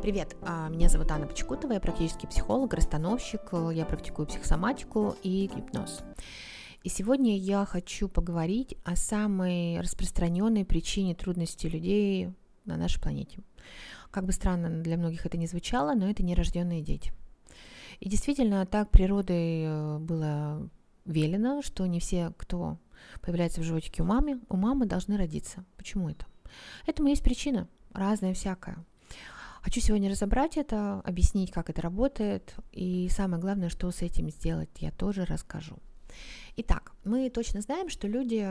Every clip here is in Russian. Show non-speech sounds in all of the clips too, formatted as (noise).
Привет, а, меня зовут Анна Почекутова, я практический психолог, расстановщик, я практикую психосоматику и гипноз. И сегодня я хочу поговорить о самой распространенной причине трудностей людей на нашей планете. Как бы странно для многих это не звучало, но это нерожденные дети. И действительно, так природой э, было велено, что не все, кто появляется в животике у мамы, у мамы должны родиться. Почему это? Этому есть причина, разная всякая. Хочу сегодня разобрать это, объяснить, как это работает, и самое главное, что с этим сделать, я тоже расскажу. Итак, мы точно знаем, что люди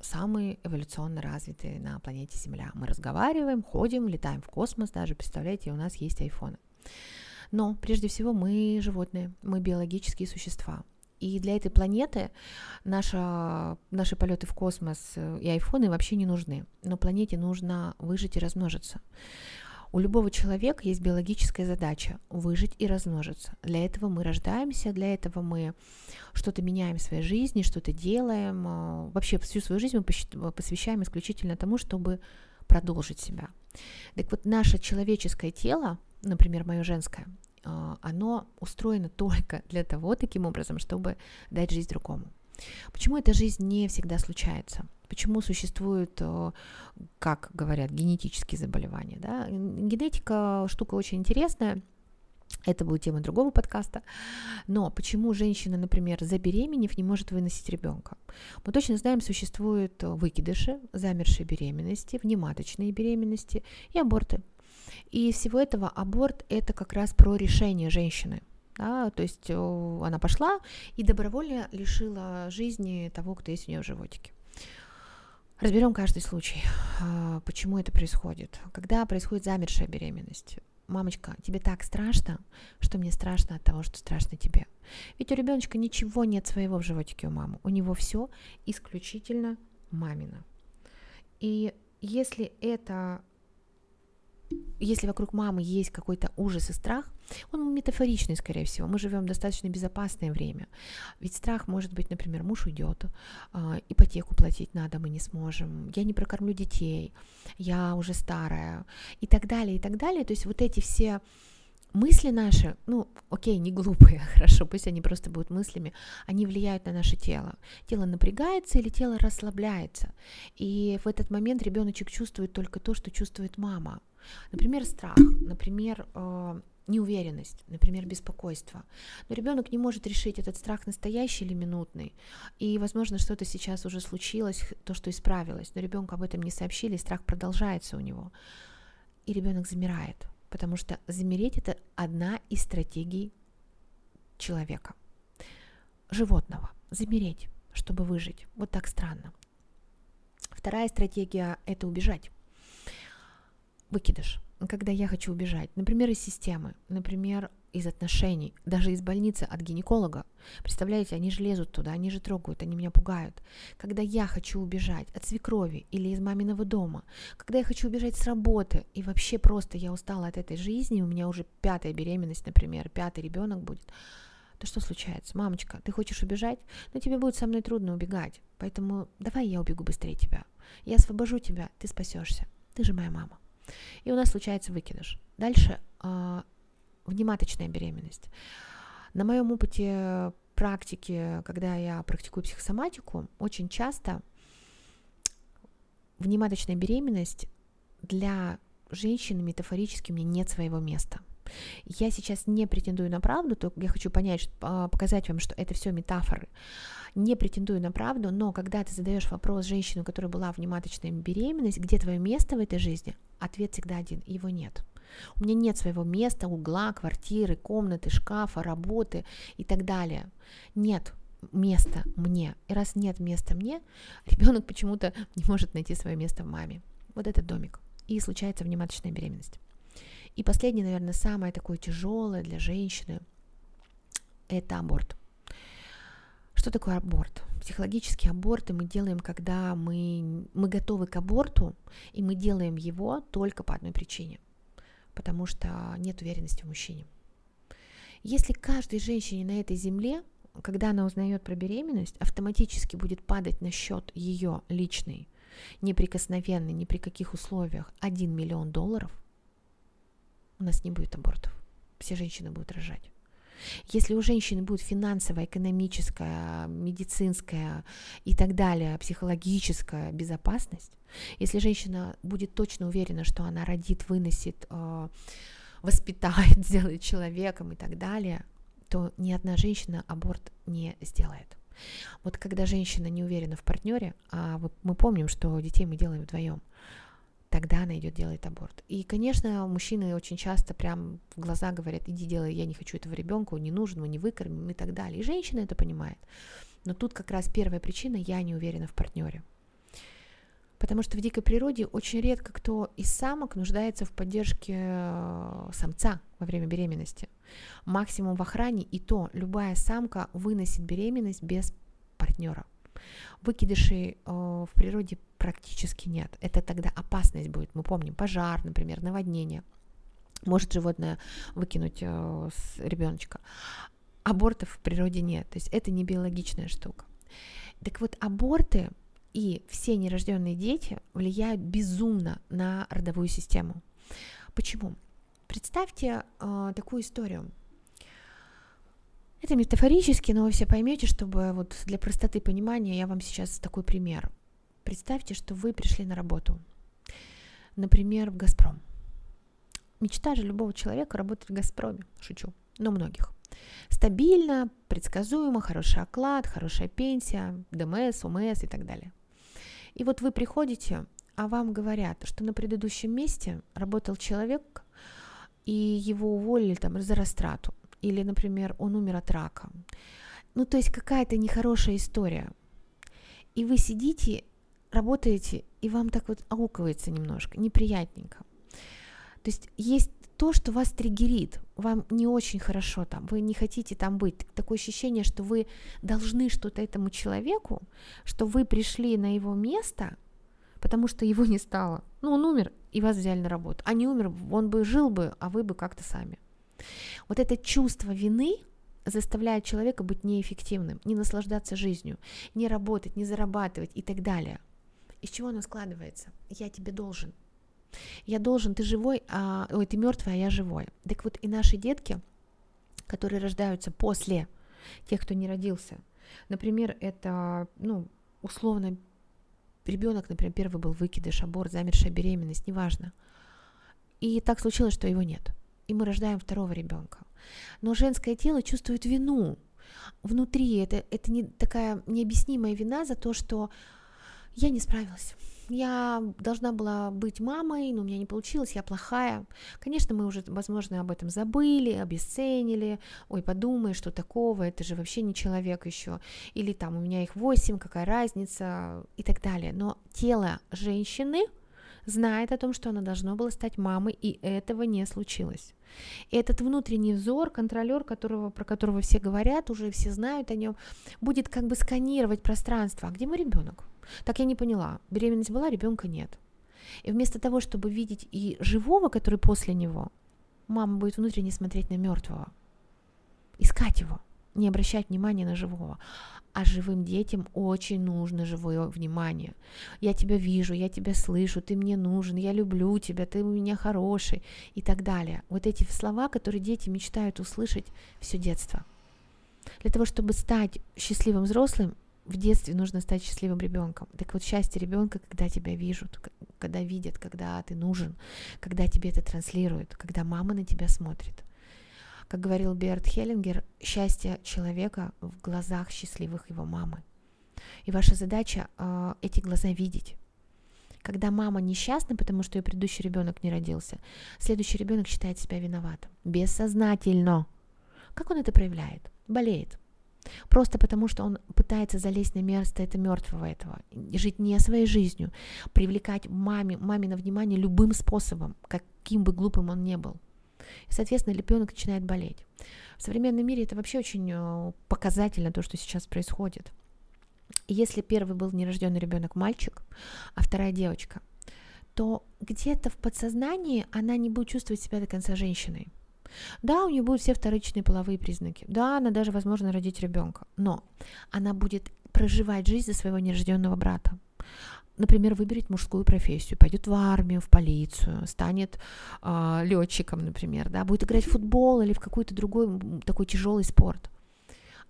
самые эволюционно развитые на планете Земля. Мы разговариваем, ходим, летаем в космос даже, представляете, у нас есть айфоны. Но прежде всего мы животные, мы биологические существа. И для этой планеты наша, наши полеты в космос и айфоны вообще не нужны. Но планете нужно выжить и размножиться. У любого человека есть биологическая задача – выжить и размножиться. Для этого мы рождаемся, для этого мы что-то меняем в своей жизни, что-то делаем. А, вообще всю свою жизнь мы посвящаем исключительно тому, чтобы продолжить себя. Так вот, наше человеческое тело, например, мое женское, а, оно устроено только для того, таким образом, чтобы дать жизнь другому. Почему эта жизнь не всегда случается? Почему существуют, э, как говорят, генетические заболевания? Да? Генетика штука очень интересная, это будет тема другого подкаста. Но почему женщина, например, забеременев, не может выносить ребенка? Мы точно знаем, существуют выкидыши, замершие беременности, внематочные беременности и аборты. И всего этого аборт это как раз про решение женщины. Да, то есть она пошла и добровольно лишила жизни того, кто есть у нее в животике. Разберем каждый случай, а, почему это происходит. Когда происходит замершая беременность, мамочка, тебе так страшно, что мне страшно от того, что страшно тебе. Ведь у ребеночка ничего нет своего в животике у мамы. У него все исключительно мамина. И если это если вокруг мамы есть какой-то ужас и страх, он метафоричный, скорее всего. Мы живем достаточно безопасное время. Ведь страх может быть, например, муж уйдет, а, ипотеку платить надо, мы не сможем, я не прокормлю детей, я уже старая и так далее, и так далее. То есть вот эти все мысли наши, ну, окей, не глупые, (laughs) хорошо, пусть они просто будут мыслями, они влияют на наше тело. Тело напрягается или тело расслабляется. И в этот момент ребеночек чувствует только то, что чувствует мама. Например, страх, например, э, неуверенность, например, беспокойство. Но ребенок не может решить, этот страх настоящий или минутный. И, возможно, что-то сейчас уже случилось, то, что исправилось, но ребенку об этом не сообщили, и страх продолжается у него. И ребенок замирает, потому что замереть это одна из стратегий человека, животного. Замереть, чтобы выжить. Вот так странно. Вторая стратегия – это убежать выкидыш, когда я хочу убежать, например, из системы, например, из отношений, даже из больницы от гинеколога. Представляете, они же лезут туда, они же трогают, они меня пугают. Когда я хочу убежать от свекрови или из маминого дома, когда я хочу убежать с работы, и вообще просто я устала от этой жизни, у меня уже пятая беременность, например, пятый ребенок будет, то что случается? Мамочка, ты хочешь убежать? Но тебе будет со мной трудно убегать, поэтому давай я убегу быстрее тебя. Я освобожу тебя, ты спасешься. Ты же моя мама. И у нас случается выкидыш. Дальше э, внематочная беременность. На моем опыте практики, когда я практикую психосоматику, очень часто внематочная беременность для женщины метафорически мне нет своего места. Я сейчас не претендую на правду, только я хочу понять, а, показать вам, что это все метафоры не претендую на правду, но когда ты задаешь вопрос женщине, которая была в нематочной беременности, где твое место в этой жизни, ответ всегда один, его нет. У меня нет своего места, угла, квартиры, комнаты, шкафа, работы и так далее. Нет места мне. И раз нет места мне, ребенок почему-то не может найти свое место в маме. Вот этот домик. И случается внематочная беременность. И последнее, наверное, самое такое тяжелое для женщины – это аборт. Что такое аборт? Психологические аборты мы делаем, когда мы, мы готовы к аборту, и мы делаем его только по одной причине, потому что нет уверенности в мужчине. Если каждой женщине на этой земле, когда она узнает про беременность, автоматически будет падать на счет ее личный, неприкосновенный, ни при каких условиях, 1 миллион долларов, у нас не будет абортов. Все женщины будут рожать. Если у женщины будет финансовая, экономическая, медицинская и так далее, психологическая безопасность, если женщина будет точно уверена, что она родит, выносит, э, воспитает, (laughs) сделает человеком и так далее, то ни одна женщина аборт не сделает. Вот когда женщина не уверена в партнере, а мы помним, что детей мы делаем вдвоем, тогда она идет делает аборт. И, конечно, мужчины очень часто прям в глаза говорят, иди делай, я не хочу этого ребенка, он не нужен, мы не выкормим и так далее. И женщина это понимает. Но тут как раз первая причина, я не уверена в партнере. Потому что в дикой природе очень редко кто из самок нуждается в поддержке э, самца во время беременности. Максимум в охране, и то любая самка выносит беременность без партнера. Выкидышей э, в природе практически нет. Это тогда опасность будет. Мы помним пожар, например, наводнение. Может животное выкинуть э, с ребеночка. Абортов в природе нет. То есть это не биологичная штука. Так вот, аборты и все нерожденные дети влияют безумно на родовую систему. Почему? Представьте э, такую историю. Это метафорически, но вы все поймете, чтобы вот для простоты понимания я вам сейчас такой пример. Представьте, что вы пришли на работу, например, в «Газпром». Мечта же любого человека работать в «Газпроме», шучу, но многих. Стабильно, предсказуемо, хороший оклад, хорошая пенсия, ДМС, УМС и так далее. И вот вы приходите, а вам говорят, что на предыдущем месте работал человек, и его уволили там за растрату или, например, он умер от рака. Ну, то есть какая-то нехорошая история. И вы сидите, работаете, и вам так вот аукивается немножко, неприятненько. То есть есть то, что вас триггерит, вам не очень хорошо там, вы не хотите там быть. Такое ощущение, что вы должны что-то этому человеку, что вы пришли на его место, потому что его не стало. Ну, он умер, и вас взяли на работу. А не умер, он бы жил бы, а вы бы как-то сами. Вот это чувство вины заставляет человека быть неэффективным, не наслаждаться жизнью, не работать, не зарабатывать и так далее. Из чего оно складывается? Я тебе должен. Я должен, ты живой, а, ой, ты мертвый, а я живой. Так вот и наши детки, которые рождаются после тех, кто не родился, например, это, ну, условно, ребенок, например, первый был выкидыш, аборт, замершая беременность, неважно. И так случилось, что его нет – и мы рождаем второго ребенка. Но женское тело чувствует вину внутри. Это, это не такая необъяснимая вина за то, что я не справилась. Я должна была быть мамой, но у меня не получилось, я плохая. Конечно, мы уже, возможно, об этом забыли, обесценили. Ой, подумай, что такого, это же вообще не человек еще. Или там у меня их восемь, какая разница и так далее. Но тело женщины – знает о том, что она должна была стать мамой, и этого не случилось. И этот внутренний взор, контролер, которого, про которого все говорят, уже все знают о нем, будет как бы сканировать пространство. А где мой ребенок? Так я не поняла. Беременность была, ребенка нет. И вместо того, чтобы видеть и живого, который после него, мама будет внутренне смотреть на мертвого, искать его, не обращать внимания на живого. А живым детям очень нужно живое внимание. Я тебя вижу, я тебя слышу, ты мне нужен, я люблю тебя, ты у меня хороший и так далее. Вот эти слова, которые дети мечтают услышать все детство. Для того, чтобы стать счастливым взрослым, в детстве нужно стать счастливым ребенком. Так вот, счастье ребенка, когда тебя видят, когда видят, когда ты нужен, когда тебе это транслируют, когда мама на тебя смотрит – как говорил Берт Хеллингер, счастье человека в глазах счастливых его мамы. И ваша задача э, эти глаза видеть. Когда мама несчастна, потому что ее предыдущий ребенок не родился, следующий ребенок считает себя виноватым. Бессознательно. Как он это проявляет? Болеет. Просто потому, что он пытается залезть на место это мертвого этого, жить не своей жизнью, привлекать маме, маме на внимание любым способом, каким бы глупым он ни был. И, соответственно, ребенок начинает болеть. В современном мире это вообще очень э, показательно, то, что сейчас происходит. Если первый был нерожденный ребенок мальчик, а вторая девочка, то где-то в подсознании она не будет чувствовать себя до конца женщиной. Да, у нее будут все вторичные половые признаки. Да, она даже, возможно, родить ребенка. Но она будет проживать жизнь за своего нерожденного брата. например, выберет мужскую профессию, пойдет в армию, в полицию, станет э, летчиком, например, да, будет играть в футбол или в какой-то другой такой тяжелый спорт.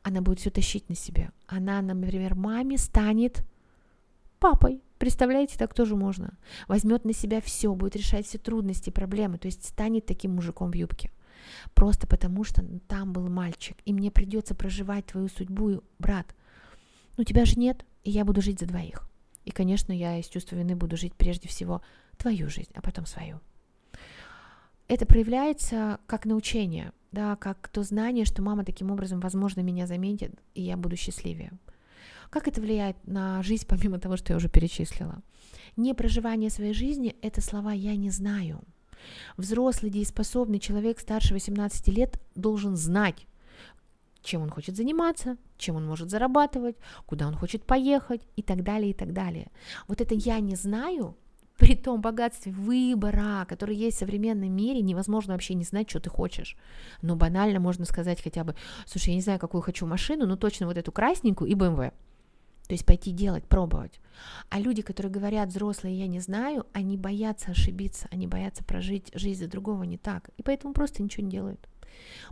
Она будет все тащить на себе. Она, например, маме станет папой. Представляете, так тоже можно. Возьмет на себя все, будет решать все трудности, проблемы, то есть станет таким мужиком в юбке. Просто потому, что там был мальчик, и мне придется проживать твою судьбу, брат. Ну, тебя же нет, и я буду жить за двоих. И, конечно, я из чувства вины буду жить прежде всего твою жизнь, а потом свою. Это проявляется как научение, да, как то знание, что мама таким образом, возможно, меня заметит, и я буду счастливее. Как это влияет на жизнь, (laughs) помимо того, что я уже перечислила? Не проживание своей жизни – это слова «я не знаю». Взрослый, дееспособный человек старше 18 лет должен знать, чем он хочет заниматься, чем он может зарабатывать, куда он хочет поехать и так далее, и так далее. Вот это «я не знаю» при том богатстве выбора, который есть в современном мире, невозможно вообще не знать, что ты хочешь. Но банально можно сказать хотя бы, слушай, я не знаю, какую хочу машину, но точно вот эту красненькую и BMW. То есть пойти делать, пробовать. А люди, которые говорят, взрослые, я не знаю, они боятся ошибиться, они боятся прожить жизнь за другого не так. И поэтому просто ничего не делают.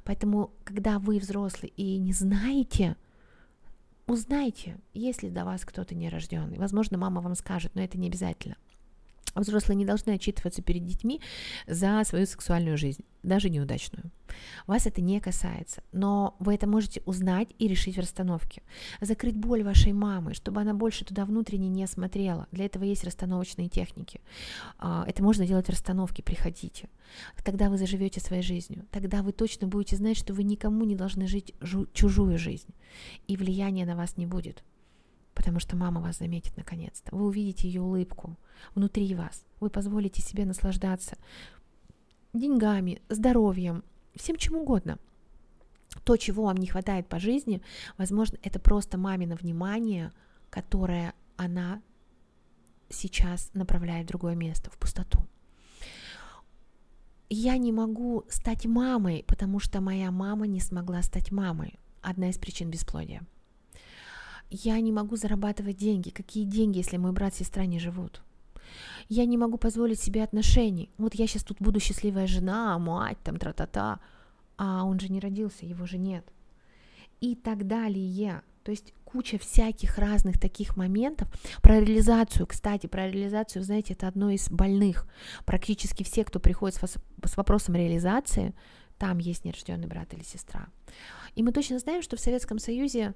Поэтому, когда вы взрослый и не знаете, узнайте, есть ли до вас кто-то нерожденный. Возможно, мама вам скажет, но это не обязательно. Взрослые не должны отчитываться перед детьми за свою сексуальную жизнь, даже неудачную. Вас это не касается, но вы это можете узнать и решить в расстановке. Закрыть боль вашей мамы, чтобы она больше туда внутренне не смотрела. Для этого есть расстановочные техники. А, это можно делать в расстановке, приходите. Тогда вы заживете своей жизнью. Тогда вы точно будете знать, что вы никому не должны жить чужую жизнь. И влияния на вас не будет потому что мама вас заметит наконец-то. Вы увидите ее улыбку внутри вас. Вы позволите себе наслаждаться деньгами, здоровьем, всем чем угодно. То, чего вам не хватает по жизни, возможно, это просто мамино внимание, которое она сейчас направляет в другое место, в пустоту. Я не могу стать мамой, потому что моя мама не смогла стать мамой. Одна из причин бесплодия я не могу зарабатывать деньги. Какие деньги, если мой брат и сестра не живут? Я не могу позволить себе отношений. Вот я сейчас тут буду счастливая жена, мать, там, тра-та-та. А он же не родился, его же нет. И так далее. То есть куча всяких разных таких моментов. Про реализацию, кстати, про реализацию, знаете, это одно из больных. Практически все, кто приходит с, вопросом реализации, там есть нерожденный брат или сестра. И мы точно знаем, что в Советском Союзе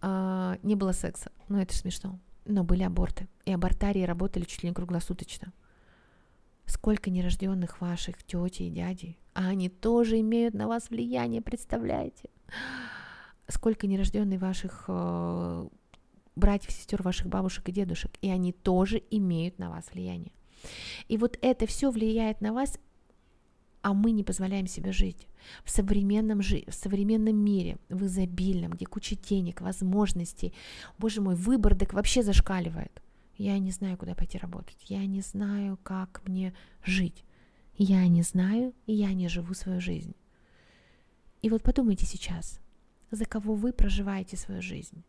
а, не было секса. Ну, это смешно. Но были аборты. И абортарии работали чуть ли не круглосуточно. Сколько нерожденных ваших тети и дядей, а они тоже имеют на вас влияние, представляете? Сколько нерожденных ваших э, братьев, сестер, ваших бабушек и дедушек, и они тоже имеют на вас влияние. И вот это все влияет на вас а мы не позволяем себе жить. В современном, жи- в современном мире, в изобильном, где куча денег, возможностей, боже мой, выбор так вообще зашкаливает. Я не знаю, куда пойти работать. Я не знаю, как мне жить. Я не знаю, и я не живу свою жизнь. И вот подумайте сейчас, за кого вы проживаете свою жизнь.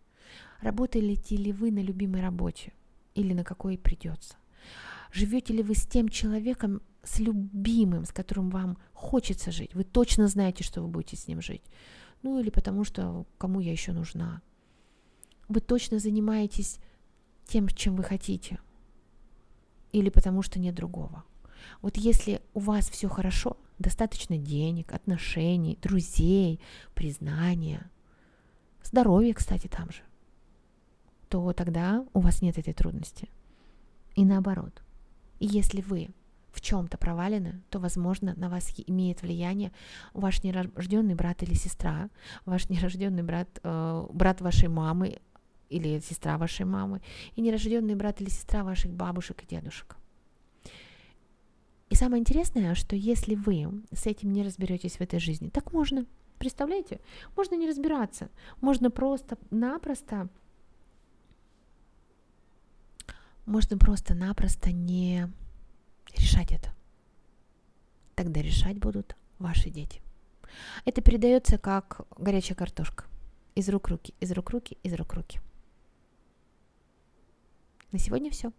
Работаете ли вы на любимой работе или на какой придется? Живете ли вы с тем человеком, с любимым, с которым вам хочется жить. Вы точно знаете, что вы будете с ним жить. Ну или потому что кому я еще нужна. Вы точно занимаетесь тем, чем вы хотите. Или потому что нет другого. Вот если у вас все хорошо, достаточно денег, отношений, друзей, признания, здоровья, кстати, там же, то тогда у вас нет этой трудности. И наоборот. Если вы в чем-то провалены, то, возможно, на вас имеет влияние ваш нерожденный брат или сестра, ваш (laughs) нерожденный брат, э, брат вашей мамы или сестра вашей мамы, и нерожденный брат или сестра ваших бабушек и дедушек. И самое интересное, что если вы с этим не разберетесь в этой жизни, так можно. Представляете? Можно не разбираться. Можно просто-напросто можно просто-напросто не решать это. Тогда решать будут ваши дети. Это передается как горячая картошка. Из рук руки, из рук руки, из рук руки. На сегодня все.